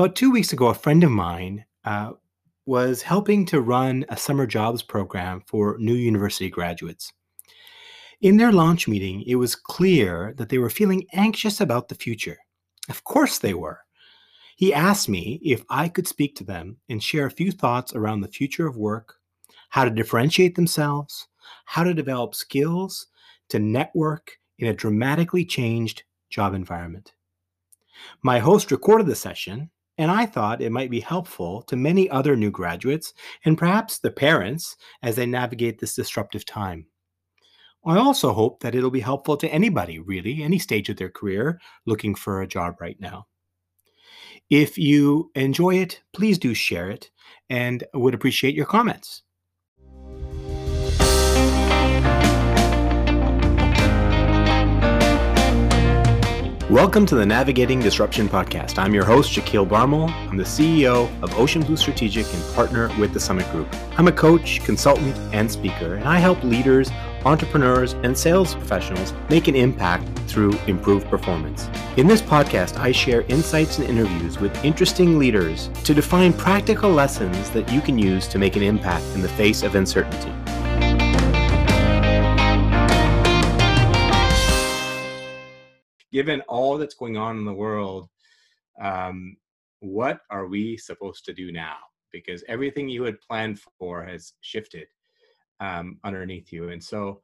About two weeks ago, a friend of mine uh, was helping to run a summer jobs program for new university graduates. In their launch meeting, it was clear that they were feeling anxious about the future. Of course, they were. He asked me if I could speak to them and share a few thoughts around the future of work, how to differentiate themselves, how to develop skills to network in a dramatically changed job environment. My host recorded the session, and I thought it might be helpful to many other new graduates and perhaps the parents as they navigate this disruptive time. I also hope that it'll be helpful to anybody, really, any stage of their career looking for a job right now. If you enjoy it, please do share it and would appreciate your comments. Welcome to the Navigating Disruption podcast. I'm your host, Shakeel Bharmal. I'm the CEO of Ocean Blue Strategic and partner with the Summit Group. I'm a coach, consultant, and speaker, and I help leaders, entrepreneurs, and sales professionals make an impact through improved performance. In this podcast, I share insights and interviews with interesting leaders to define practical lessons that you can use to make an impact in the face of uncertainty. Given all that's going on in the world, um, what are we supposed to do now? Because everything you had planned for has shifted um, underneath you. And so,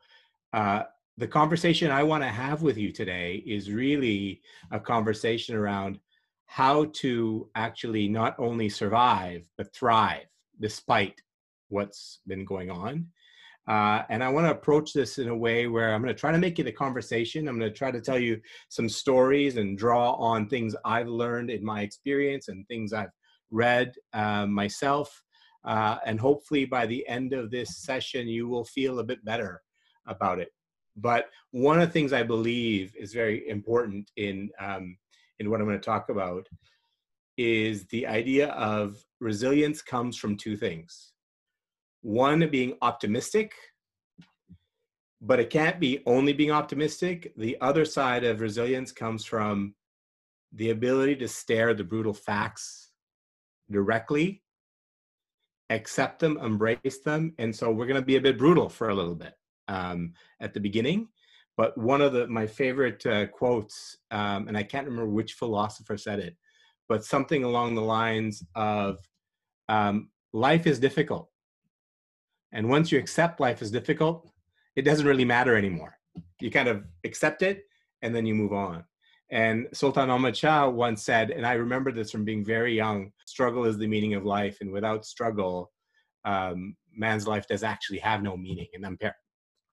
uh, the conversation I want to have with you today is really a conversation around how to actually not only survive, but thrive despite what's been going on. Uh, and I want to approach this in a way where I'm going to try to make it a conversation. I'm going to try to tell you some stories and draw on things I've learned in my experience and things I've read uh, myself. Uh, and hopefully, by the end of this session, you will feel a bit better about it. But one of the things I believe is very important in um, in what I'm going to talk about is the idea of resilience comes from two things one being optimistic but it can't be only being optimistic. The other side of resilience comes from the ability to stare the brutal facts directly accept them embrace them and so we're going to be a bit brutal for a little bit um, at the beginning. But one of the my favorite uh, quotes um, and i can't remember which philosopher said it but something along the lines of um, life is difficult and once you accept life is difficult, it doesn't really matter anymore. You kind of accept it and then you move on. And Sultan Muhammad Shah once said, and I remember this from being very young struggle is the meaning of life. And without struggle, um, man's life does actually have no meaning. And I'm par-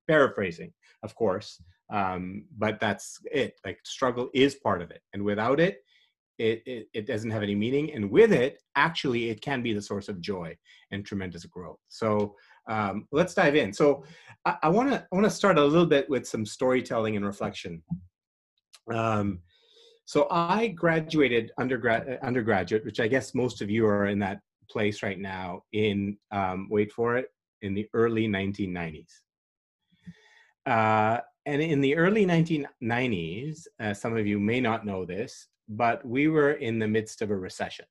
paraphrasing, of course, um, but that's it. Like struggle is part of it. And without it, it, it, it doesn't have any meaning. And with it, actually, it can be the source of joy and tremendous growth. So um, let's dive in. So I want to I want to start a little bit with some storytelling and reflection. Um, so I graduated undergrad undergraduate, which I guess most of you are in that place right now. In um, wait for it, in the early 1990s. Uh, and in the early 1990s, uh, some of you may not know this, but we were in the midst of a recession.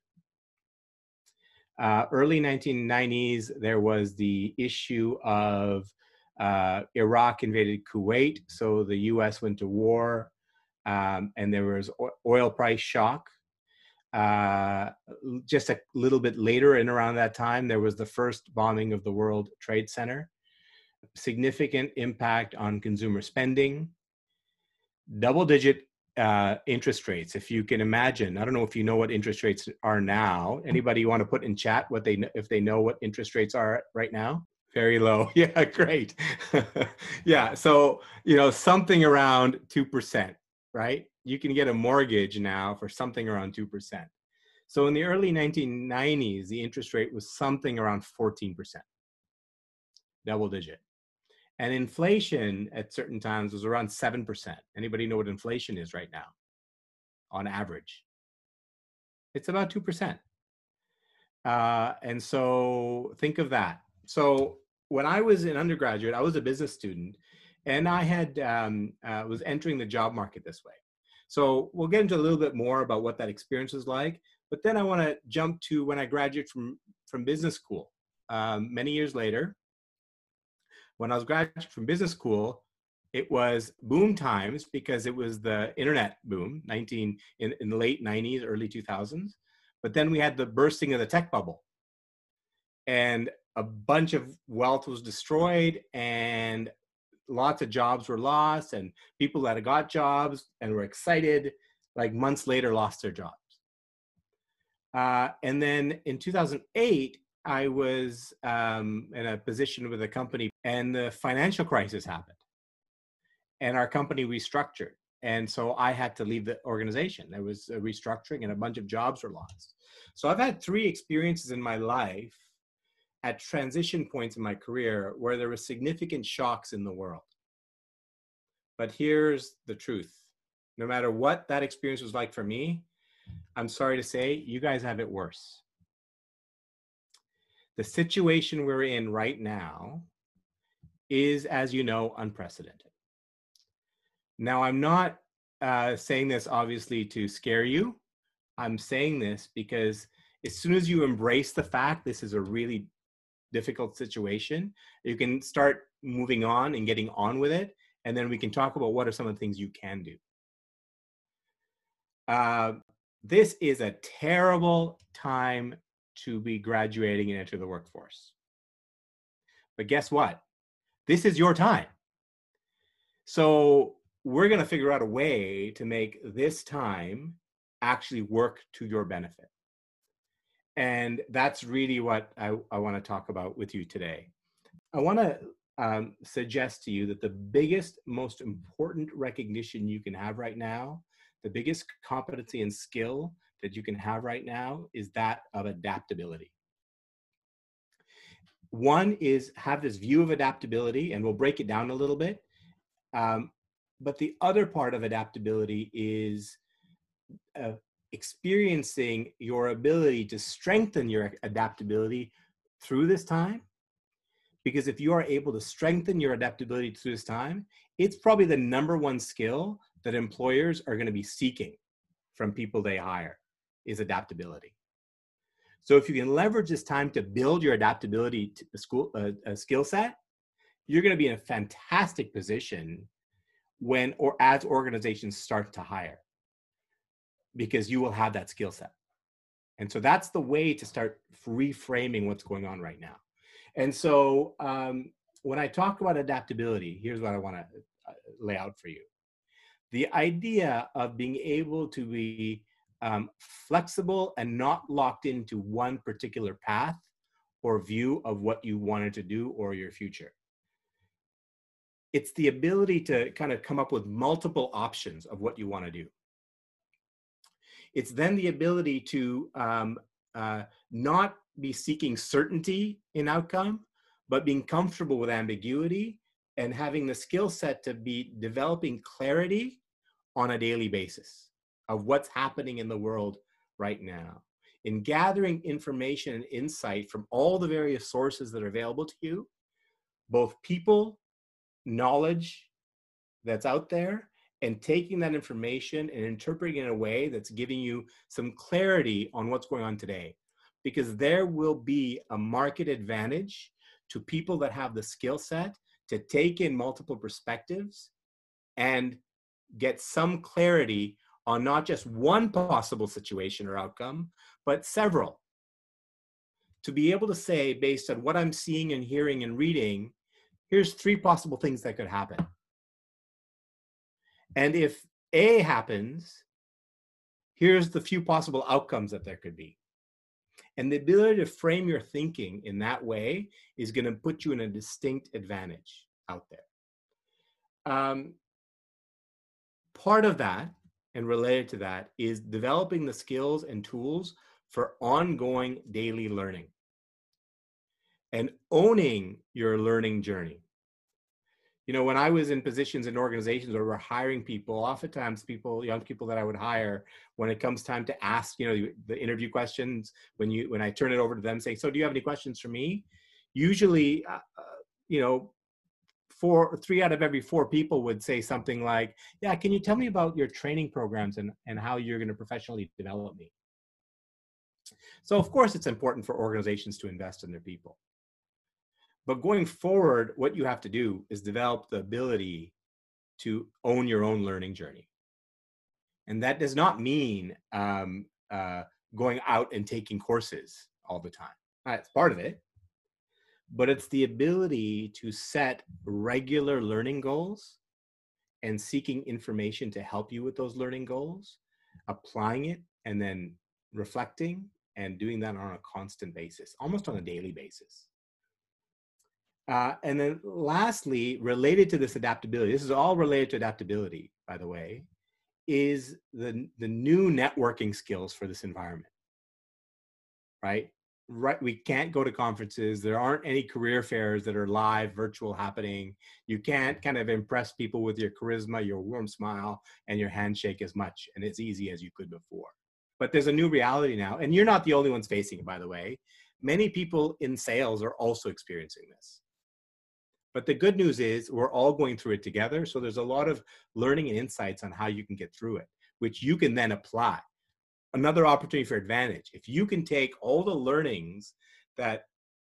Uh, early 1990s, there was the issue of uh, Iraq invaded Kuwait, so the U.S. went to war, um, and there was oil price shock. Uh, just a little bit later, and around that time, there was the first bombing of the World Trade Center. Significant impact on consumer spending. Double-digit uh, interest rates. If you can imagine, I don't know if you know what interest rates are now. Anybody want to put in chat what they if they know what interest rates are right now? Very low. Yeah, great. yeah, so you know something around two percent, right? You can get a mortgage now for something around two percent. So in the early 1990s, the interest rate was something around 14%, double digit. And inflation at certain times was around 7%. Anybody know what inflation is right now on average? It's about 2%. Uh, and so think of that. So when I was an undergraduate, I was a business student and I had um, uh, was entering the job market this way. So we'll get into a little bit more about what that experience was like. But then I want to jump to when I graduated from, from business school um, many years later. When I was graduating from business school, it was boom times because it was the internet boom, 19 in, in the late 90s, early 2000s. But then we had the bursting of the tech bubble. And a bunch of wealth was destroyed and lots of jobs were lost and people that had got jobs and were excited like months later lost their jobs uh, and then in 2008 i was um, in a position with a company and the financial crisis happened and our company restructured and so i had to leave the organization there was a restructuring and a bunch of jobs were lost so i've had three experiences in my life at transition points in my career where there were significant shocks in the world. But here's the truth no matter what that experience was like for me, I'm sorry to say, you guys have it worse. The situation we're in right now is, as you know, unprecedented. Now, I'm not uh, saying this obviously to scare you. I'm saying this because as soon as you embrace the fact this is a really difficult situation, you can start moving on and getting on with it. And then we can talk about what are some of the things you can do. Uh, this is a terrible time to be graduating and enter the workforce. But guess what? This is your time. So we're going to figure out a way to make this time actually work to your benefit. And that's really what I, I want to talk about with you today. I want to um, suggest to you that the biggest, most important recognition you can have right now, the biggest competency and skill that you can have right now is that of adaptability. One is have this view of adaptability, and we'll break it down a little bit. Um, but the other part of adaptability is uh, experiencing your ability to strengthen your adaptability through this time. Because if you are able to strengthen your adaptability through this time, it's probably the number one skill that employers are going to be seeking from people they hire is adaptability. So if you can leverage this time to build your adaptability the school uh, skill set, you're going to be in a fantastic position when or as organizations start to hire because you will have that skill set. And so that's the way to start reframing what's going on right now. And so um, when I talk about adaptability, here's what I want to uh, lay out for you. The idea of being able to be um, flexible and not locked into one particular path or view of what you wanted to do or your future. It's the ability to kind of come up with multiple options of what you want to do. It's then the ability to um, uh, not be seeking certainty in outcome, but being comfortable with ambiguity and having the skill set to be developing clarity on a daily basis of what's happening in the world right now. In gathering information and insight from all the various sources that are available to you, both people, knowledge that's out there, and taking that information and interpreting it in a way that's giving you some clarity on what's going on today. Because there will be a market advantage to people that have the skill set to take in multiple perspectives and get some clarity on not just one possible situation or outcome, but several. To be able to say, based on what I'm seeing and hearing and reading, here's three possible things that could happen. And if A happens, here's the few possible outcomes that there could be. And the ability to frame your thinking in that way is going to put you in a distinct advantage out there. Um, part of that, and related to that, is developing the skills and tools for ongoing daily learning and owning your learning journey you know, when I was in positions in organizations where we're hiring people, oftentimes people, young people that I would hire, when it comes time to ask, you know, the interview questions, when you when I turn it over to them, saying, "So, do you have any questions for me?" Usually, uh, uh, you know, four, three out of every four people would say something like, "Yeah, can you tell me about your training programs and and how you're going to professionally develop me?" So, of course, it's important for organizations to invest in their people. But going forward, what you have to do is develop the ability to own your own learning journey. And that does not mean um, uh, going out and taking courses all the time. That's part of it. But it's the ability to set regular learning goals and seeking information to help you with those learning goals, applying it, and then reflecting and doing that on a constant basis, almost on a daily basis. Uh, and then lastly, related to this adaptability, this is all related to adaptability, by the way, is the, the new networking skills for this environment, right? Right, we can't go to conferences. There aren't any career fairs that are live, virtual happening. You can't kind of impress people with your charisma, your warm smile, and your handshake as much and as easy as you could before. But there's a new reality now, and you're not the only ones facing it, by the way. Many people in sales are also experiencing this. But the good news is we're all going through it together. So there's a lot of learning and insights on how you can get through it, which you can then apply. Another opportunity for advantage. If you can take all the learnings that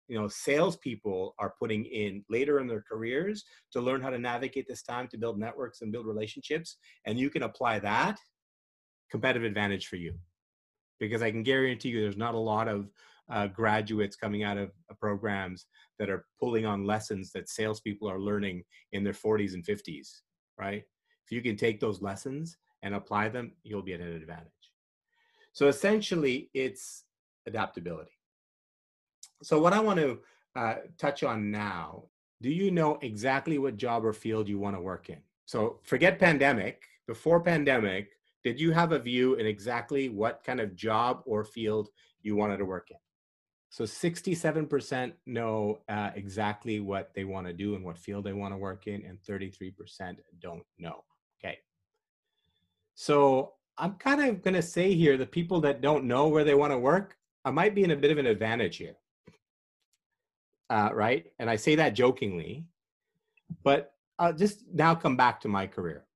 you know salespeople are putting in later in their careers to learn how to navigate this time to build networks and build relationships, and you can apply that, competitive advantage for you. Because I can guarantee you there's not a lot of uh, graduates coming out of uh, programs that are pulling on lessons that salespeople are learning in their 40s and 50s, right? If you can take those lessons and apply them, you'll be at an advantage. So essentially, it's adaptability. So, what I want to uh, touch on now do you know exactly what job or field you want to work in? So, forget pandemic. Before pandemic, did you have a view in exactly what kind of job or field you wanted to work in? So 67% know uh, exactly what they want to do and what field they want to work in, and 33% don't know. Okay. So I'm kind of going to say here the people that don't know where they want to work, I might be in a bit of an advantage here. Uh, right? And I say that jokingly, but I'll just now come back to my career.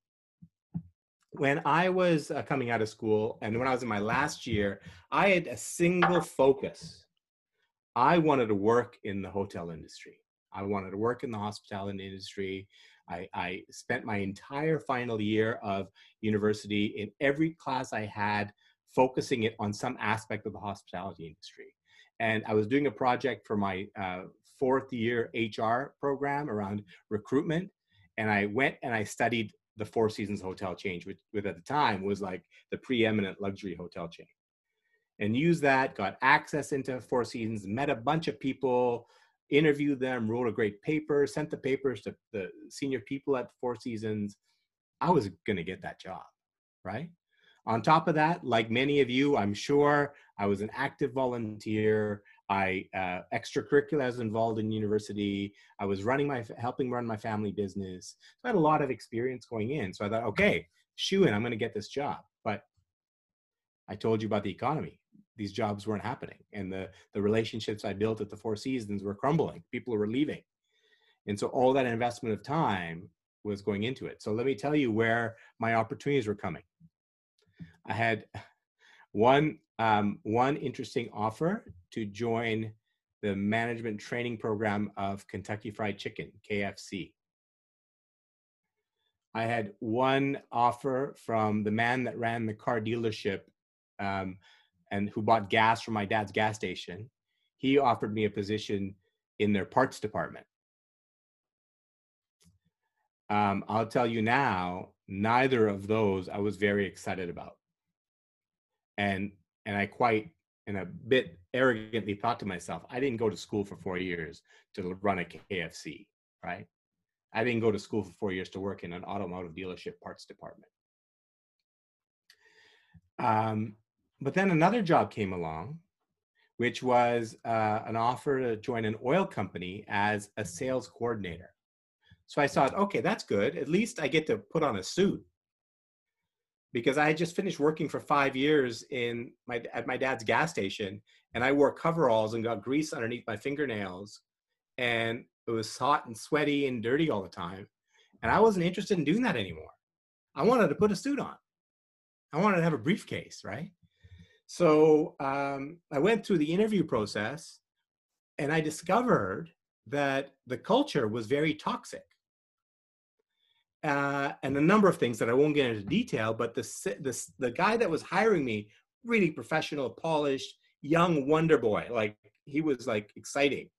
When I was uh, coming out of school and when I was in my last year, I had a single focus I wanted to work in the hotel industry. I wanted to work in the hospitality industry. I, I, spent my entire final year of university in every class I had, focusing it on some aspect of the hospitality industry. And I was doing a project for my uh, fourth year HR program around recruitment. And I went and I studied the Four Seasons Hotel chain, which, which at the time was like the preeminent luxury hotel chain and used that, got access into Four Seasons, met a bunch of people, interviewed them, wrote a great paper, sent the papers to the senior people at Four Seasons. I was going to get that job, right? On top of that, like many of you, I'm sure I was an active volunteer. I uh, extracurricular I was involved in university. I was running my helping run my family business. So I had a lot of experience going in. So I thought, okay, shoo in, I'm going to get this job. But I told you about the economy these jobs weren't happening and the the relationships i built at the four seasons were crumbling. People were leaving. And so all that investment of time was going into it. So let me tell you where my opportunities were coming. I had one um, one interesting offer to join the management training program of kentucky fried chicken kfc i had one offer from the man that ran the car dealership um, and who bought gas from my dad's gas station, he offered me a position in their parts department. Um, I'll tell you now, neither of those I was very excited about. And and I quite and a bit arrogantly thought to myself, I didn't go to school for four years to run a KFC, right? I didn't go to school for four years to work in an automotive dealership parts department. Um, but then another job came along, which was uh, an offer to join an oil company as a sales coordinator. So I thought, okay, that's good. At least I get to put on a suit because I had just finished working for five years in my at my dad's gas station, and I wore coveralls and got grease underneath my fingernails, and it was hot and sweaty and dirty all the time, and I wasn't interested in doing that anymore. I wanted to put a suit on. I wanted to have a briefcase, right? So um, I went through the interview process and I discovered that the culture was very toxic. Uh, and a number of things that I won't get into detail, but the, the, the guy that was hiring me, really professional, polished, young wonder boy, like he was like exciting.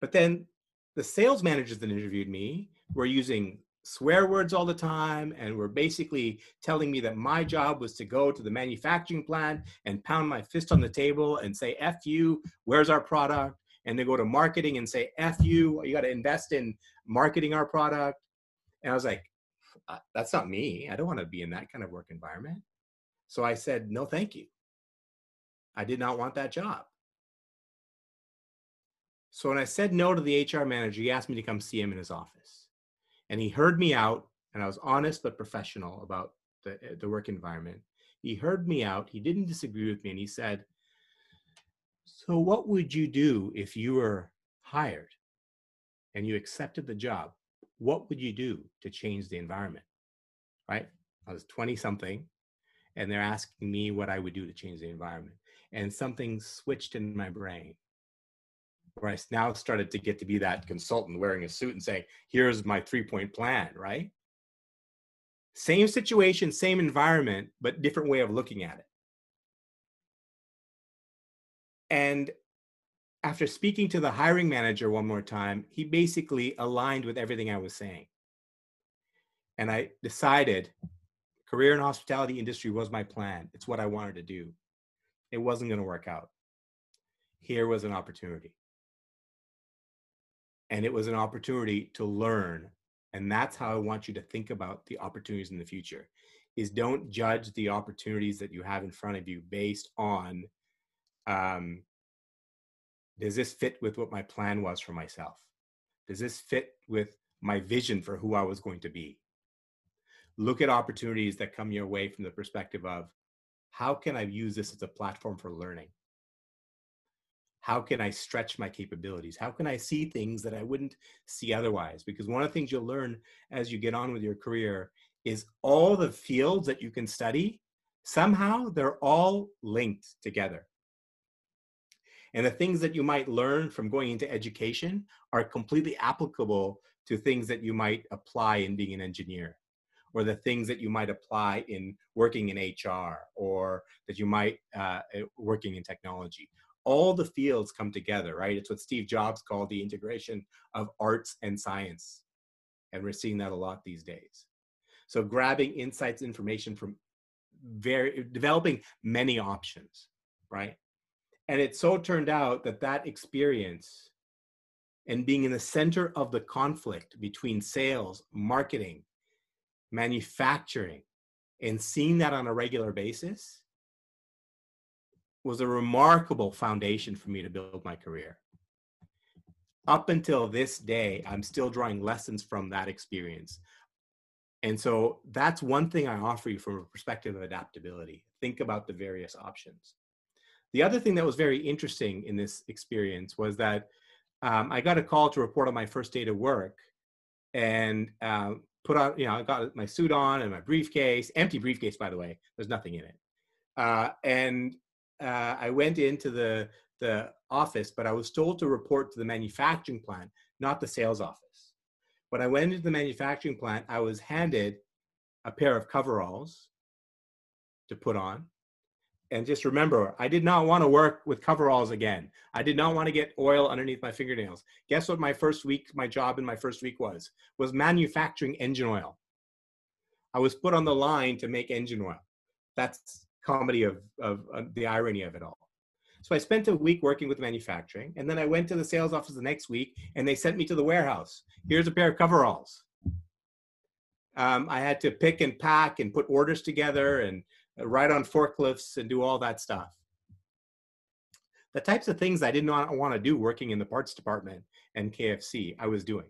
But then the sales managers that interviewed me were using swear words all the time and were basically telling me that my job was to go to the manufacturing plant and pound my fist on the table and say f you where's our product? And then go to marketing and say f you you got to invest in marketing our product. And i was like uh, that's not me. I don't want to be in that kind of work environment. So i said no thank you. I did not want that job. So when i said no to the hr manager he asked me to come see him in his office and he heard me out and i was honest but professional about the, eh, the work environment. He heard me out he didn't disagree with me and he said so what would you do if you were hired and you accepted the job? What would you do to change the environment? Right? I was 20 something and they're asking me what i would do to change the environment and something switched in my brain where I now started to get to be that consultant wearing a suit and saying, here's my three point plan, right? Same situation, same environment, but different way of looking at it. And after speaking to the hiring manager one more time, he basically aligned with everything I was saying. And I decided career in hospitality industry was my plan. It's what I wanted to do. It wasn't going to work out. Here was an opportunity and it was an opportunity to learn and that's how i want you to think about the opportunities in the future is don't judge the opportunities that you have in front of you based on um, does this fit with what my plan was for myself? Does this fit with my vision for who i was going to be? Look at opportunities that come your way from the perspective of how can i use this as a platform for learning how can I stretch my capabilities? How can I see things that I wouldn't see otherwise? Because one of the things you'll learn as you get on with your career is all the fields that you can study, somehow they're all linked together. And the things that you might learn from going into education are completely applicable to things that you might apply in being an engineer or the things that you might apply in working in HR or that you might uh, eh, working in technology all the fields come together, right? It's what Steve Jobs called the integration of arts and science. And we're seeing that a lot these days. So grabbing insights, information from very, developing many options, right? And it so turned out that that experience and being in the center of the conflict between sales, marketing, manufacturing, and seeing that on a regular basis was a remarkable foundation for me to build my career. Up until this day, I'm still drawing lessons from that experience. And so that's one thing I offer you from a perspective of adaptability. Think about the various options. The other thing that was very interesting in this experience was that um, I got a call to report on my first day to work and uh, put on, you know, I got my suit on and my briefcase, empty briefcase, by the way, there's nothing in it. Uh, and uh, I went into the the office, but I was told to report to the manufacturing plant, not the sales office. When I went into the manufacturing plant, I was handed a pair of coveralls to put on. And just remember, I did not want to work with coveralls again. I did not want to get oil underneath my fingernails. Guess what my first week, my job in my first week was? Was manufacturing engine oil. I was put on the line to make engine oil. That's comedy of, of, the irony of it all. So I spent a week working with manufacturing, and then I went to the sales office the next week, and they sent me to the warehouse. Here's a pair of coveralls. Um, I had to pick and pack and put orders together and ride on forklifts and do all that stuff. The types of things I did not want to do working in the parts department and KFC, I was doing.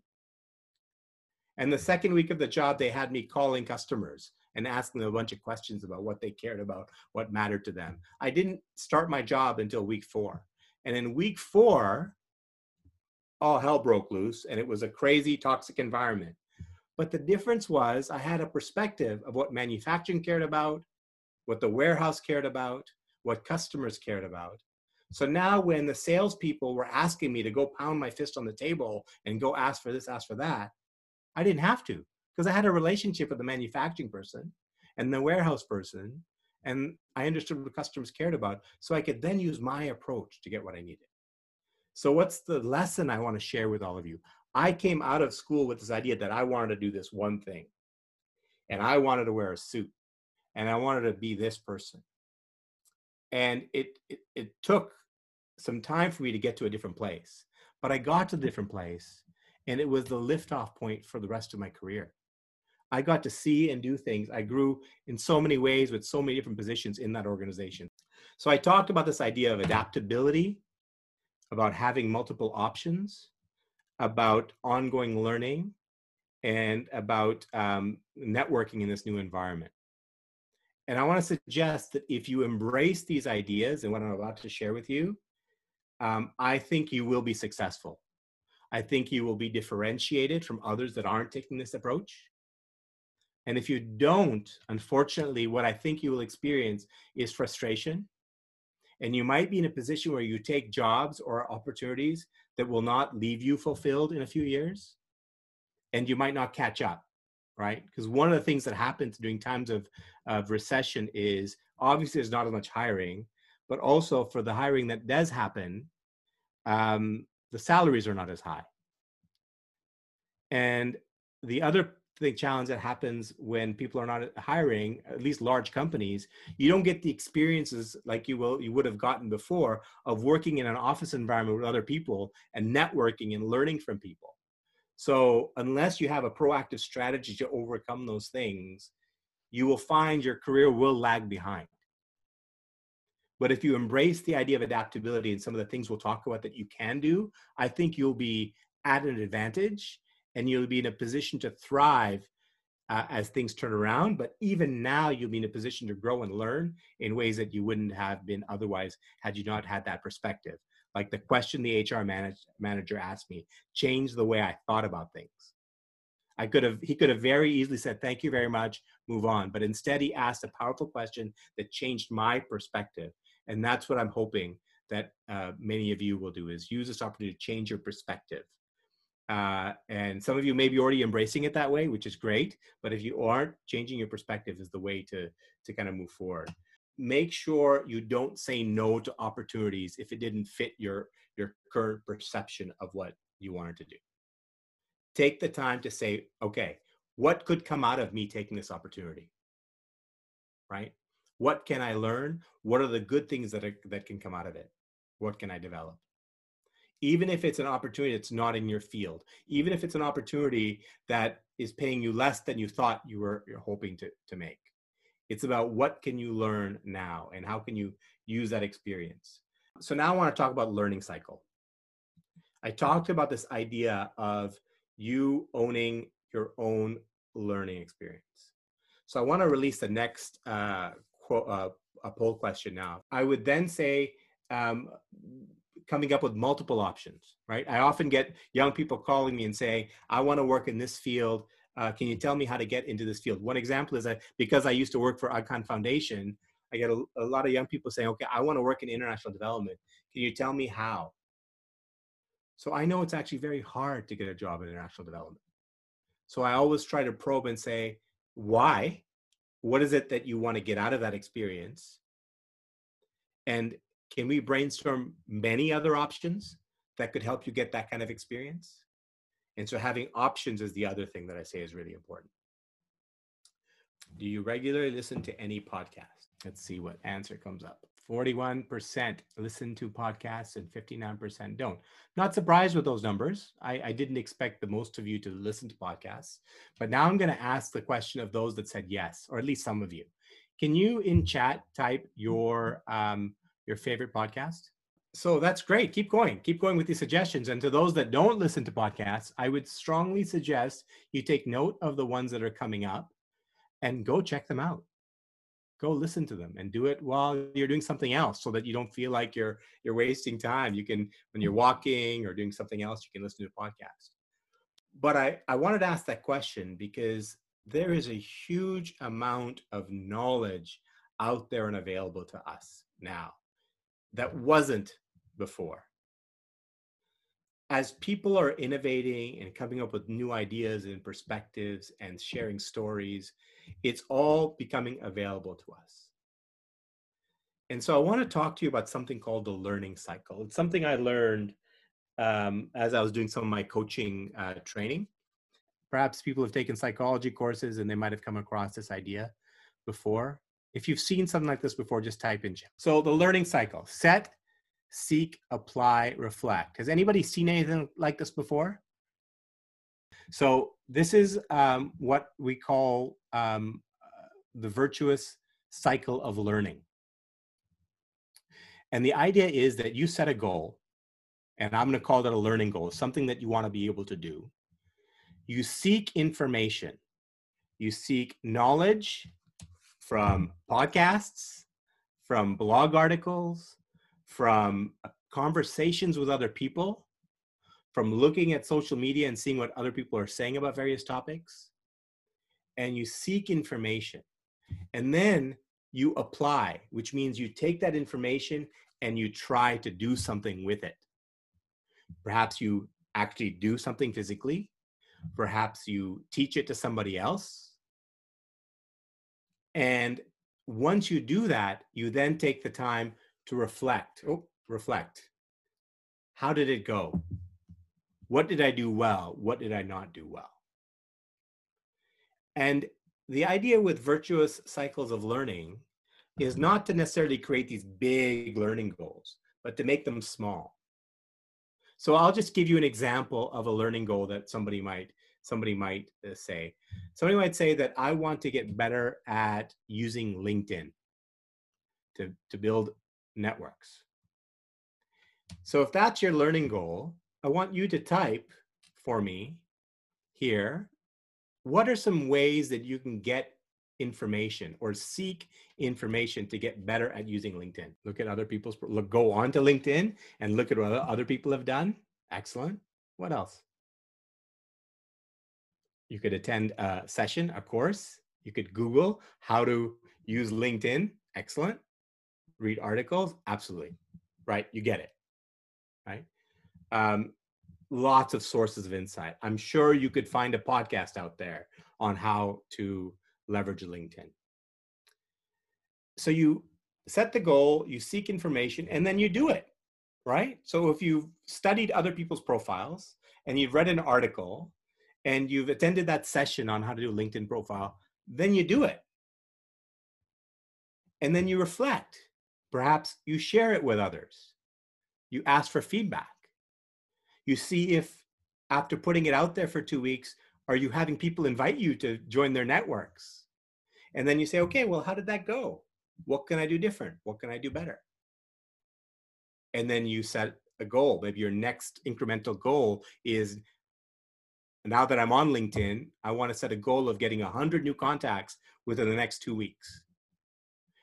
And the second week of the job, they had me calling customers and asking them a bunch of questions about what they cared about, what mattered to them. I didn't start my job until week four. And in week four, all hell broke loose and it was a crazy, toxic environment. But the difference was I had a perspective of what manufacturing cared about, what the warehouse cared about, what customers cared about. So now when the salespeople were asking me to go pound my fist on the table and go ask for this, ask for that, I didn't have to because I had a relationship with the manufacturing person and the warehouse person and I understood what customers cared about. So I could then use my approach to get what I needed. So, what's the lesson I want to share with all of you? I came out of school with this idea that I wanted to do this one thing, and I wanted to wear a suit, and I wanted to be this person. And it, it, it took some time for me to get to a different place, but I got to the different place, and it was the liftoff point for the rest of my career. I got to see and do things. I grew in so many ways with so many different positions in that organization. So I talked about this idea of adaptability, about having multiple options, about ongoing learning, and about um, networking in this new environment. And I want to suggest that if you embrace these ideas and what I'm about to share with you, um, I think you will be successful. I think you will be differentiated from others that aren't taking this approach. And if you don't, unfortunately, what I think you will experience is frustration. And you might be in a position where you take jobs or opportunities that will not leave you fulfilled in a few years. And you might not catch up, right? Because one of the things that happens during times of, of recession is obviously there's not as much hiring, but also for the hiring that does happen, um, the salaries are not as high. And the other the challenge that happens when people are not hiring at least large companies you don't get the experiences like you will you would have gotten before of working in an office environment with other people and networking and learning from people. So unless you have a proactive strategy to overcome those things you will find your career will lag behind. But if you embrace the idea of adaptability and some of the things we'll talk about that you can do i think you'll be at an advantage and you'll be in a position to thrive uh, as things turn around. But even now, you'll be in a position to grow and learn in ways that you wouldn't have been otherwise had you not had that perspective. Like the question the HR manage, manager asked me changed the way I thought about things. I could have, he could have very easily said, Thank you very much, move on. But instead, he asked a powerful question that changed my perspective. And that's what I'm hoping that uh, many of you will do is use this opportunity to change your perspective uh, and some of you may be already embracing it that way, which is great. But if you aren't, changing your perspective is the way to to kind of move forward. Make sure you don't say no to opportunities if it didn't fit your your current perception of what you wanted to do. Take the time to say, okay, what could come out of me taking this opportunity? Right? What can I learn? What are the good things that are, that can come out of it? What can I develop? Even if it's an opportunity that's not in your field, even if it's an opportunity that is paying you less than you thought you were hoping to, to make. It's about what can you learn now and how can you use that experience. So now I want to talk about learning cycle. I talked about this idea of you owning your own learning experience. So I want to release the next uh, quote, uh, a poll question now. I would then say um, coming up with multiple options, right? I often get young people calling me and saying, I want to work in this field. Uh, can you tell me how to get into this field? One example is that because I used to work for Khan Foundation, I get a, a lot of young people saying, okay, I want to work in international development. Can you tell me how? So I know it's actually very hard to get a job in international development. So I always try to probe and say, why? What is it that you want to get out of that experience? And can we brainstorm many other options that could help you get that kind of experience? And so having options is the other thing that I say is really important. Do you regularly listen to any podcast? Let's see what answer comes up. 41% listen to podcasts and 59% don't. Not surprised with those numbers. I, I, didn't expect the most of you to listen to podcasts. But now I'm going to ask the question of those that said yes, or at least some of you. Can you in chat type your um, your favorite podcast. So that's great. Keep going. Keep going with these suggestions. And to those that don't listen to podcasts, I would strongly suggest you take note of the ones that are coming up and go check them out. Go listen to them and do it while you're doing something else so that you don't feel like you're you're wasting time. You can when you're walking or doing something else, you can listen to a podcast. But I, I wanted to ask that question because there is a huge amount of knowledge out there and available to us now that wasn't before. As people are innovating and coming up with new ideas and perspectives and sharing stories, it's all becoming available to us. And so I want to talk to you about something called the learning cycle. It's something I learned um, as I was doing some of my coaching uh, training. Perhaps people have taken psychology courses and they might have come across this idea before. If you've seen something like this before, just type in. Chat. So the learning cycle: set, seek, apply, reflect. Has anybody seen anything like this before? So this is um, what we call um, the virtuous cycle of learning. And the idea is that you set a goal, and I'm going to call that a learning goal, something that you want to be able to do. You seek information, you seek knowledge from podcasts, from blog articles, from conversations with other people, from looking at social media and seeing what other people are saying about various topics. And you seek information. And then you apply, which means you take that information and you try to do something with it. Perhaps you actually do something physically. Perhaps you teach it to somebody else. And once you do that, you then take the time to reflect. Oh, reflect. How did it go? What did I do well? What did I not do well? And the idea with virtuous cycles of learning is not to necessarily create these big learning goals, but to make them small. So I'll just give you an example of a learning goal that somebody might somebody might uh, say. Somebody might say that I want to get better at using LinkedIn to, to build networks. So if that's your learning goal, I want you to type for me here, what are some ways that you can get information or seek information to get better at using LinkedIn. Look at other people's, look, go on to LinkedIn and look at what other people have done. Excellent. What else? You could attend a session, a course. You could Google how to use LinkedIn. Excellent. Read articles. Absolutely. Right. You get it. Right. Um, lots of sources of insight. I'm sure you could find a podcast out there on how to leverage LinkedIn. So you set the goal, you seek information, and then you do it, right? So if you've studied other people's profiles and you've read an article and you've attended that session on how to do a LinkedIn profile, then you do it. And then you reflect. Perhaps you share it with others. You ask for feedback. You see if after putting it out there for two weeks, are you having people invite you to join their networks? And then you say, okay, well, how did that go? What can I do different? What can I do better? And then you set a goal. Maybe your next incremental goal is now that I'm on LinkedIn, I want to set a goal of getting 100 new contacts within the next two weeks.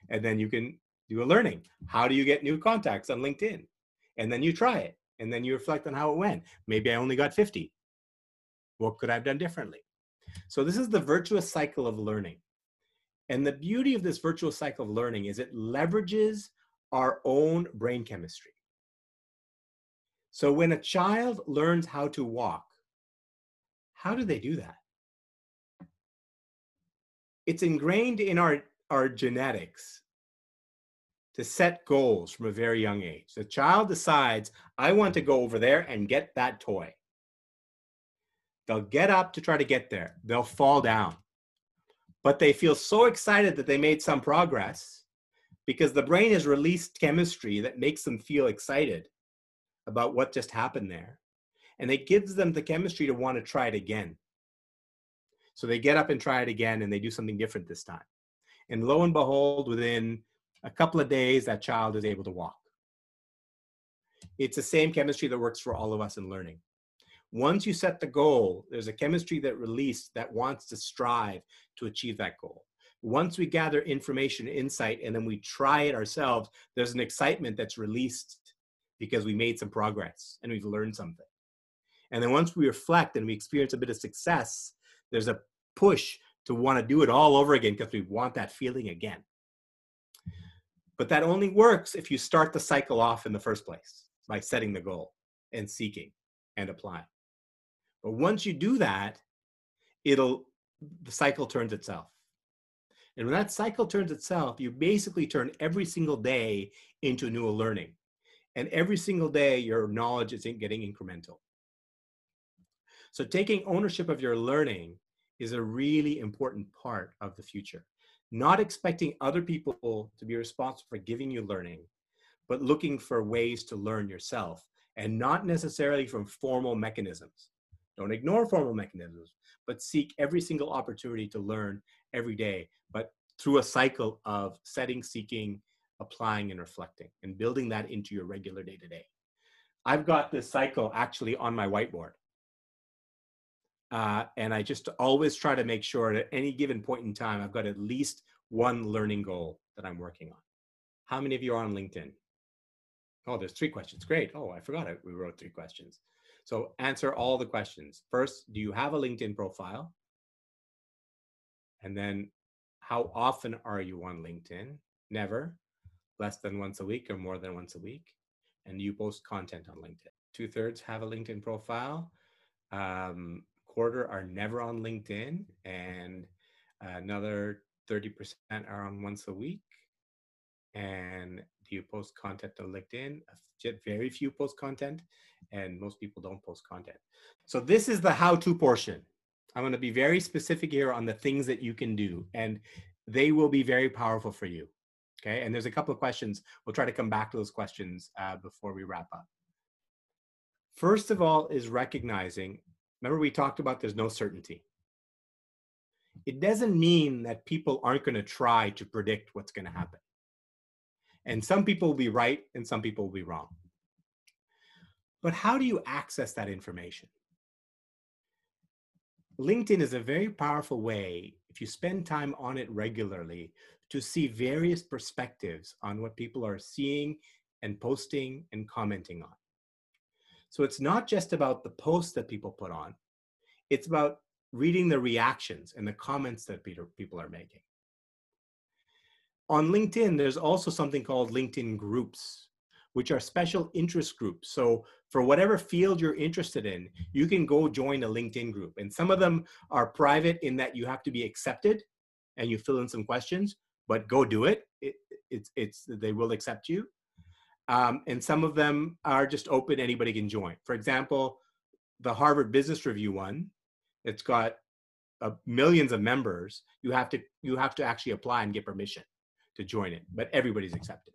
And then you can do a learning. How do you get new contacts on LinkedIn? And then you try it. And then you reflect on how it went. Maybe I only got 50. What could I have done differently? So, this is the virtuous cycle of learning. And the beauty of this virtual cycle of learning is it leverages our own brain chemistry. So when a child learns how to walk, how do they do that? It's ingrained in our, our genetics to set goals from a very young age. The child decides, I want to go over there and get that toy. They'll get up to try to get there. They'll fall down but they feel so excited that they made some progress because the brain has released chemistry that makes them feel excited about what just happened there. And it gives them the chemistry to want to try it again. So they get up and try it again and they do something different this time. And lo and behold, within a couple of days, that child is able to walk. It's the same chemistry that works for all of us in learning. Once you set the goal, there's a chemistry that released that wants to strive to achieve that goal. Once we gather information, insight, and then we try it ourselves, there's an excitement that's released because we made some progress and we've learned something. And then once we reflect and we experience a bit of success, there's a push to want to do it all over again because we want that feeling again. But that only works if you start the cycle off in the first place by setting the goal and seeking and applying. But once you do that, it'll the cycle turns itself. And when that cycle turns itself, you basically turn every single day into new learning. And every single day, your knowledge isn't getting incremental. So taking ownership of your learning is a really important part of the future. Not expecting other people to be responsible for giving you learning, but looking for ways to learn yourself and not necessarily from formal mechanisms. Don't ignore formal mechanisms, but seek every single opportunity to learn every day, but through a cycle of setting, seeking, applying, and reflecting, and building that into your regular day to day. I've got this cycle actually on my whiteboard. Uh, and I just always try to make sure at any given point in time, I've got at least one learning goal that I'm working on. How many of you are on LinkedIn? Oh, there's three questions. Great. Oh, I forgot it. We wrote three questions. So answer all the questions. First, do you have a LinkedIn profile? And then how often are you on LinkedIn? Never. Less than once a week or more than once a week. And you post content on LinkedIn. Two thirds have a LinkedIn profile. Um, quarter are never on LinkedIn. And another 30% are on once a week. And do you post content on LinkedIn? Very few post content, and most people don't post content. So, this is the how to portion. I'm going to be very specific here on the things that you can do, and they will be very powerful for you. Okay. And there's a couple of questions. We'll try to come back to those questions uh, before we wrap up. First of all, is recognizing remember, we talked about there's no certainty. It doesn't mean that people aren't going to try to predict what's going to happen. And some people will be right and some people will be wrong. But how do you access that information? LinkedIn is a very powerful way, if you spend time on it regularly, to see various perspectives on what people are seeing and posting and commenting on. So it's not just about the posts that people put on, it's about reading the reactions and the comments that people are making. On LinkedIn, there's also something called LinkedIn groups, which are special interest groups. So for whatever field you're interested in, you can go join a LinkedIn group. And some of them are private in that you have to be accepted and you fill in some questions, but go do it. it it's, it's, they will accept you. Um, and some of them are just open, anybody can join. For example, the Harvard Business Review one, it's got uh, millions of members. You have to you have to actually apply and get permission to join it, but everybody's accepted.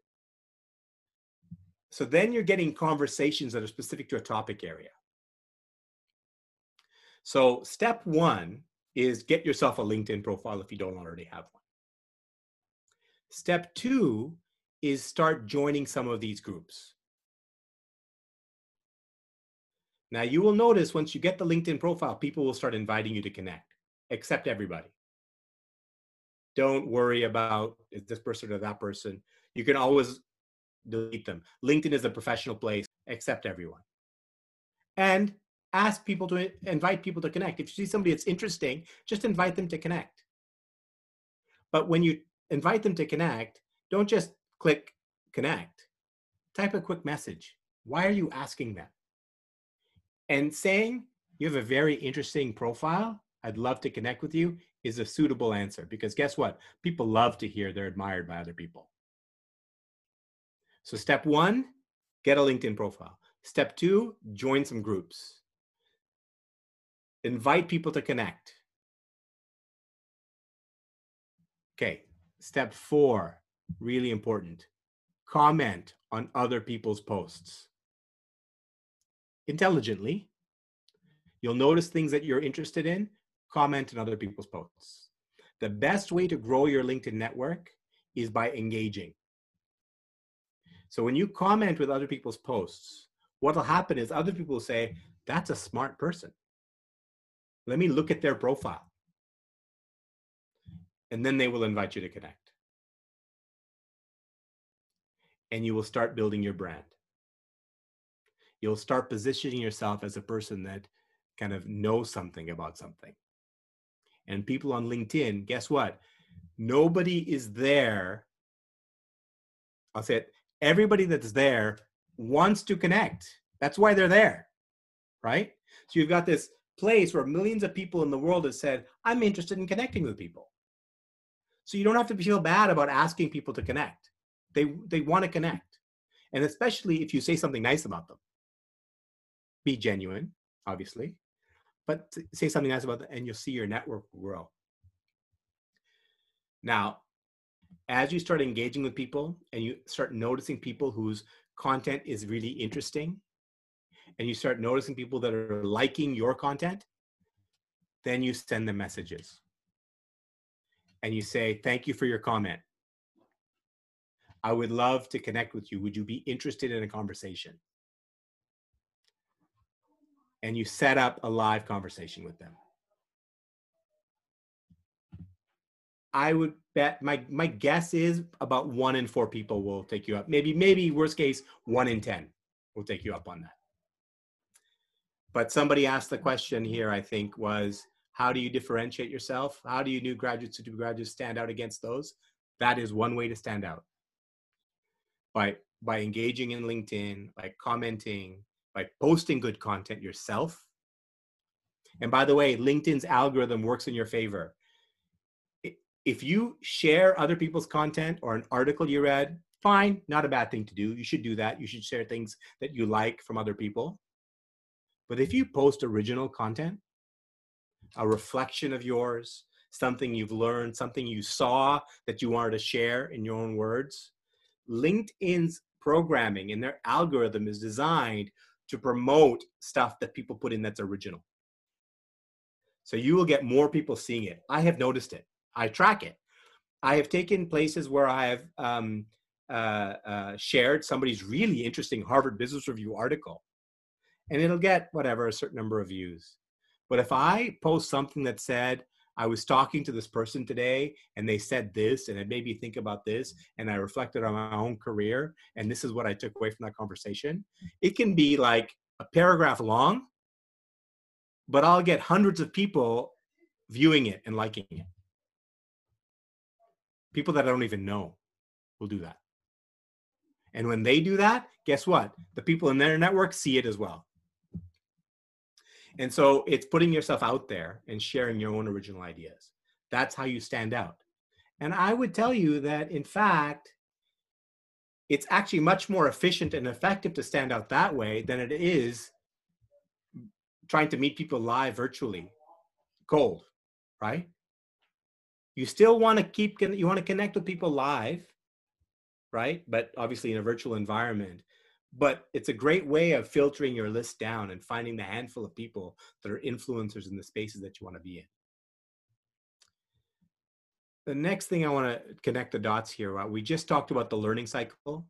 So then you're getting conversations that are specific to a topic area. So step one is get yourself a LinkedIn profile if you don't already have one. Step two is start joining some of these groups. Now you will notice once you get the LinkedIn profile, people will start inviting you to connect, accept everybody. Don't worry about is this person or that person. You can always delete them. LinkedIn is a professional place, accept everyone. And ask people to invite people to connect. If you see somebody that's interesting, just invite them to connect. But when you invite them to connect, don't just click connect. Type a quick message. Why are you asking that? And saying you have a very interesting profile, I'd love to connect with you, is a suitable answer because guess what? People love to hear they're admired by other people. So, step one, get a LinkedIn profile. Step two, join some groups. Invite people to connect. Okay, step four, really important comment on other people's posts intelligently. You'll notice things that you're interested in, comment on other people's posts. The best way to grow your LinkedIn network is by engaging. So when you comment with other people's posts, what will happen is other people will say, that's a smart person. Let me look at their profile. And then they will invite you to connect. And you will start building your brand. You'll start positioning yourself as a person that kind of knows something about something. And people on LinkedIn, guess what? Nobody is there I'll say it. Everybody that's there wants to connect. That's why they're there, right? So you've got this place where millions of people in the world have said, I'm interested in connecting with people. So you don't have to feel bad about asking people to connect. They they want to connect. And especially if you say something nice about them. Be genuine, obviously, but say something nice about them and you'll see your network grow. Now, as you start engaging with people and you start noticing people whose content is really interesting and you start noticing people that are liking your content, then you send them messages and you say, Thank you for your comment. I would love to connect with you. Would you be interested in a conversation? And you set up a live conversation with them. I would bet my my guess is about one in four people will take you up. Maybe maybe worst case one in ten will take you up on that. But somebody asked the question here. I think was how do you differentiate yourself? How do you new graduates to graduates stand out against those? That is one way to stand out. By by engaging in LinkedIn, by commenting, by posting good content yourself. And by the way, LinkedIn's algorithm works in your favor if you share other people's content or an article you read, fine, not a bad thing to do. You should do that. You should share things that you like from other people. But if you post original content, a reflection of yours, something you've learned, something you saw that you wanted to share in your own words, LinkedIn's programming and their algorithm is designed to promote stuff that people put in that's original. So you will get more people seeing it. I have noticed it. I track it. I have taken places where I have um, uh, uh, shared somebody's really interesting Harvard Business Review article, and it'll get whatever a certain number of views. But if I post something that said, I was talking to this person today and they said this and it made me think about this and I reflected on my own career and this is what I took away from that conversation. It can be like a paragraph long, but I'll get hundreds of people viewing it and liking it people that I don't even know will do that. And when they do that, guess what? The people in their network see it as well. And so it's putting yourself out there and sharing your own original ideas. That's how you stand out. And I would tell you that, in fact, it's actually much more efficient and effective to stand out that way than it is trying to meet people live virtually, cold, right? you still want to keep you want to connect with people live right but obviously in a virtual environment but it's a great way of filtering your list down and finding the handful of people that are influencers in the spaces that you want to be in the next thing i want to connect the dots here we just talked about the learning cycle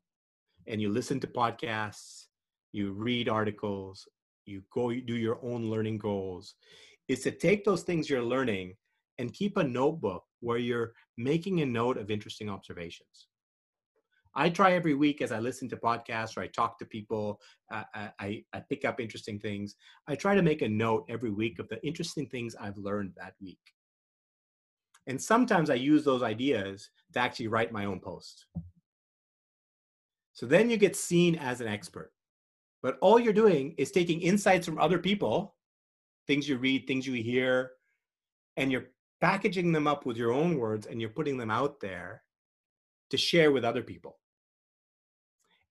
and you listen to podcasts you read articles you go you do your own learning goals is to take those things you're learning and keep a notebook where you're making a note of interesting observations. I try every week as I listen to podcasts or I talk to people, uh, I, I pick up interesting things. I try to make a note every week of the interesting things I've learned that week. And sometimes I use those ideas to actually write my own post. So then you get seen as an expert. But all you're doing is taking insights from other people, things you read, things you hear, and you're packaging them up with your own words and you're putting them out there to share with other people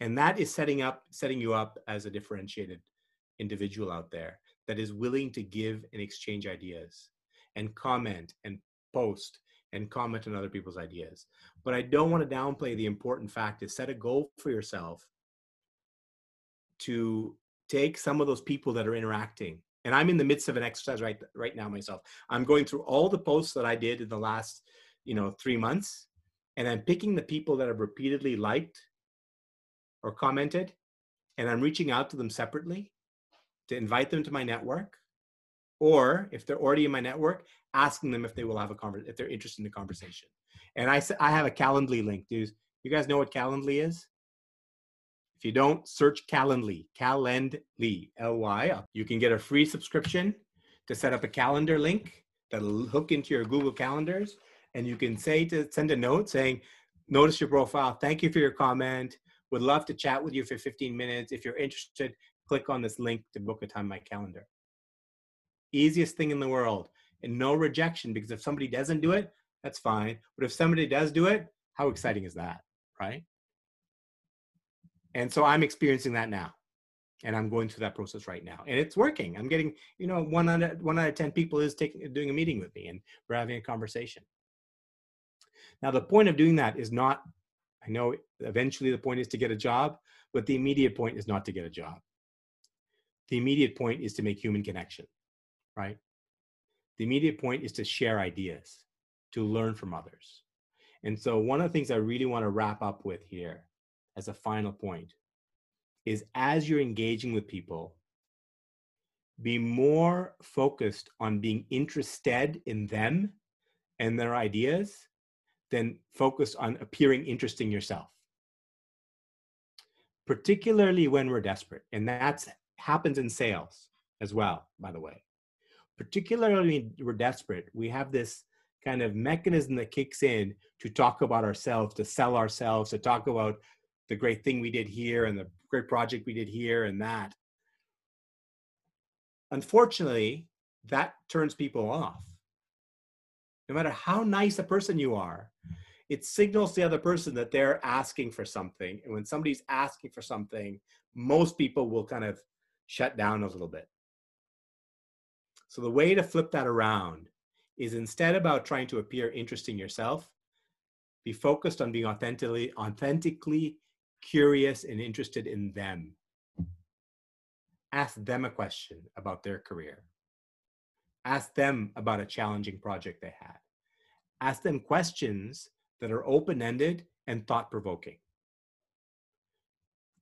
and that is setting up setting you up as a differentiated individual out there that is willing to give and exchange ideas and comment and post and comment on other people's ideas. But i don't want to downplay the important fact is set a goal for yourself to take some of those people that are interacting. And i'm in the midst of an exercise right right now myself. I'm going through all the posts that i did in the last you know three months and i'm picking the people that have repeatedly liked or commented and i'm reaching out to them separately to invite them to my network or if they're already in my network asking them if they will have a conversation if they're interested in the conversation and i i have a calendly link dude you guys know what calendly is if you don't, search Calendly, Calendly, L-Y. You can get a free subscription to set up a calendar link that'll hook into your Google calendars. And you can say to send a note saying, notice your profile. Thank you for your comment. Would love to chat with you for 15 minutes. If you're interested, click on this link to book a time my calendar. Easiest thing in the world and no rejection because if somebody doesn't do it, that's fine. But if somebody does do it, how exciting is that? Right. And so I'm experiencing that now. And I'm going through that process right now. And it's working. I'm getting, you know, one out of one out of 10 people is taking doing a meeting with me and we're having a conversation. Now, the point of doing that is not, I know eventually the point is to get a job, but the immediate point is not to get a job. The immediate point is to make human connection, right? The immediate point is to share ideas, to learn from others. And so, one of the things I really want to wrap up with here as a final point is as you're engaging with people, be more focused on being interested in them and their ideas than focus on appearing interesting yourself. Particularly when we're desperate. And that happens in sales as well, by the way. Particularly when we're desperate, we have this kind of mechanism that kicks in to talk about ourselves, to sell ourselves, to talk about the great thing we did here and the great project we did here and that. Unfortunately, that turns people off no matter how nice a person you are, it signals the other person that they're asking for something. And when somebody's asking for something, most people will kind of shut down a little bit. So the way to flip that around is instead about trying to appear interesting yourself, be focused on being authentically authentically curious and interested in them. Ask them a question about their career. Ask them about a challenging project they had. Ask them questions that are open ended and thought provoking.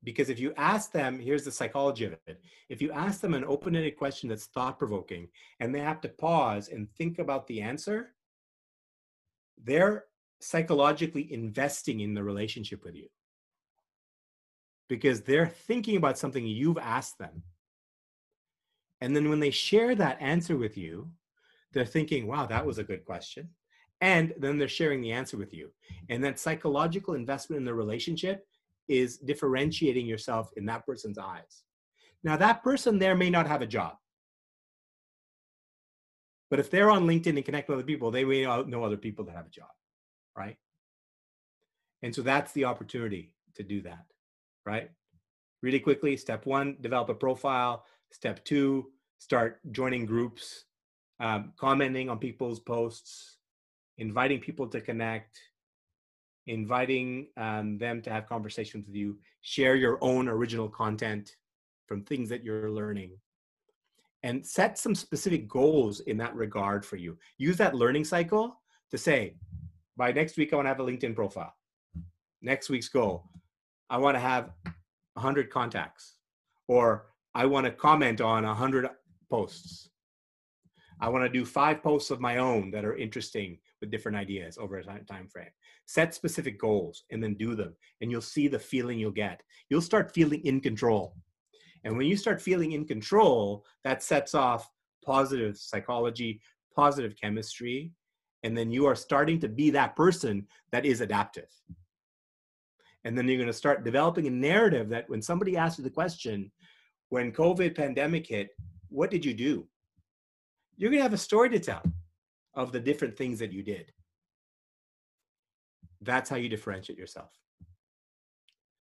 Because if you ask them, here's the psychology of it. If you ask them an open ended question that's thought provoking and they have to pause and think about the answer, they're psychologically investing in the relationship with you because they're thinking about something you've asked them and then when they share that answer with you, they're thinking, wow, that was a good question. And then they're sharing the answer with you. And that psychological investment in the relationship is differentiating yourself in that person's eyes. Now, that person there may not have a job. But if they're on LinkedIn and connect with other people, they may know other people that have a job, right? And so that's the opportunity to do that, right? Really quickly, step one, develop a profile. Step two, start joining groups, um, commenting on people's posts, inviting people to connect, inviting um, them to have conversations with you, share your own original content from things that you're learning, and set some specific goals in that regard for you. Use that learning cycle to say, by next week, I want to have a LinkedIn profile. Next week's goal, I want to have 100 contacts. Or I want to comment on 100 posts. I want to do five posts of my own that are interesting with different ideas over a time frame. Set specific goals and then do them, and you'll see the feeling you'll get. You'll start feeling in control. And when you start feeling in control, that sets off positive psychology, positive chemistry, and then you are starting to be that person that is adaptive. And then you're going to start developing a narrative that when somebody asks you the question, when COVID pandemic hit, what did you do? You're going to have a story to tell of the different things that you did. That's how you differentiate yourself.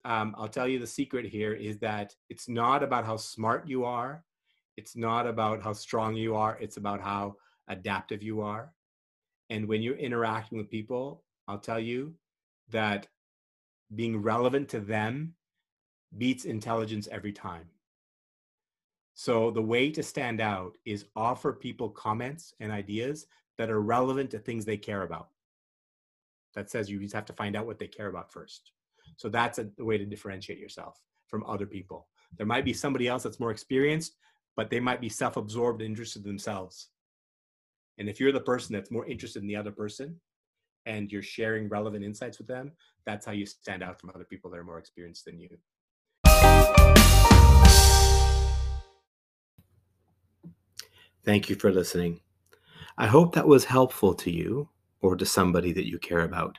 Um, I'll tell you the secret here is that it's not about how smart you are. It's not about how strong you are. It's about how adaptive you are. And when you're interacting with people, I'll tell you that being relevant to them beats intelligence every time. So the way to stand out is offer people comments and ideas that are relevant to things they care about. That says you just have to find out what they care about first. So that's a, way to differentiate yourself from other people. There might be somebody else that's more experienced, but they might be self-absorbed and interested in themselves. And if you're the person that's more interested in the other person and you're sharing relevant insights with them, that's how you stand out from other people that are more experienced than you. Thank you for listening. I hope that was helpful to you or to somebody that you care about.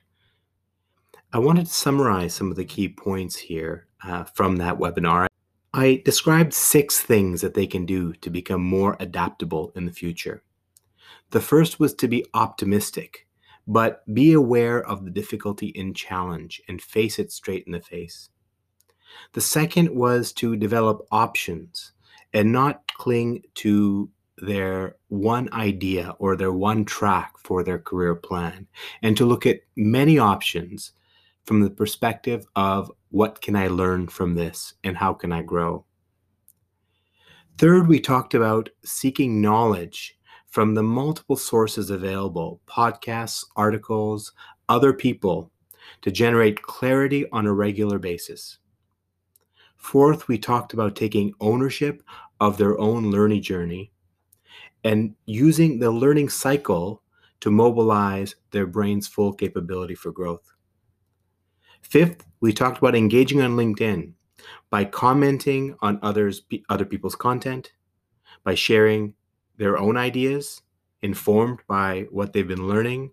I wanted to summarize some of the key points here uh, from that webinar. I described six things that they can do to become more adaptable in the future. The first was to be optimistic, but be aware of the difficulty in challenge and face it straight in the face. The second was to develop options and not cling to their one idea or their one track for their career plan and to look at many options from the perspective of what can I learn from this and how can I grow. Third, we talked about seeking knowledge from the multiple sources available podcasts, articles, other people to generate clarity on a regular basis. Fourth, we talked about taking ownership of their own learning journey and using the learning cycle to mobilize their brain's full capability for growth. Fifth, we talked about engaging on LinkedIn by commenting on others other people's content, by sharing their own ideas informed by what they've been learning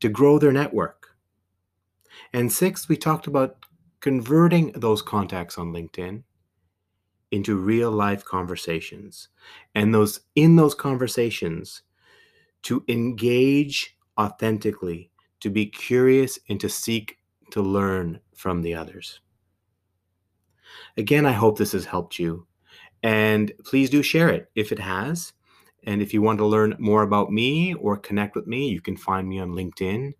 to grow their network. And sixth, we talked about converting those contacts on LinkedIn into real life conversations. And those in those conversations to engage authentically to be curious and to seek to learn from the others. Again i hope this has helped you. And please do share it if it has. And if you want to learn more about me or connect with me you can find me on linkedin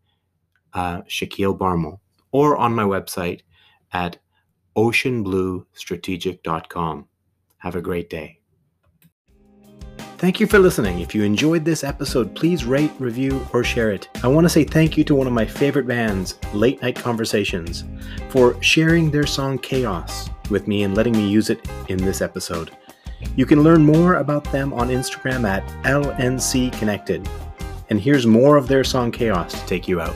uh, Shakeel Bharmal or on my website at oceanbluestrategic.com. Have a great day. Thank you for listening. If you enjoyed this episode, please rate, review, or share it. I want to say thank you to one of my favorite bands, Late Night Conversations, for sharing their song Chaos with me and letting me use it in this episode. You can learn more about them on Instagram at LNC Connected. And here's more of their song Chaos to take you out.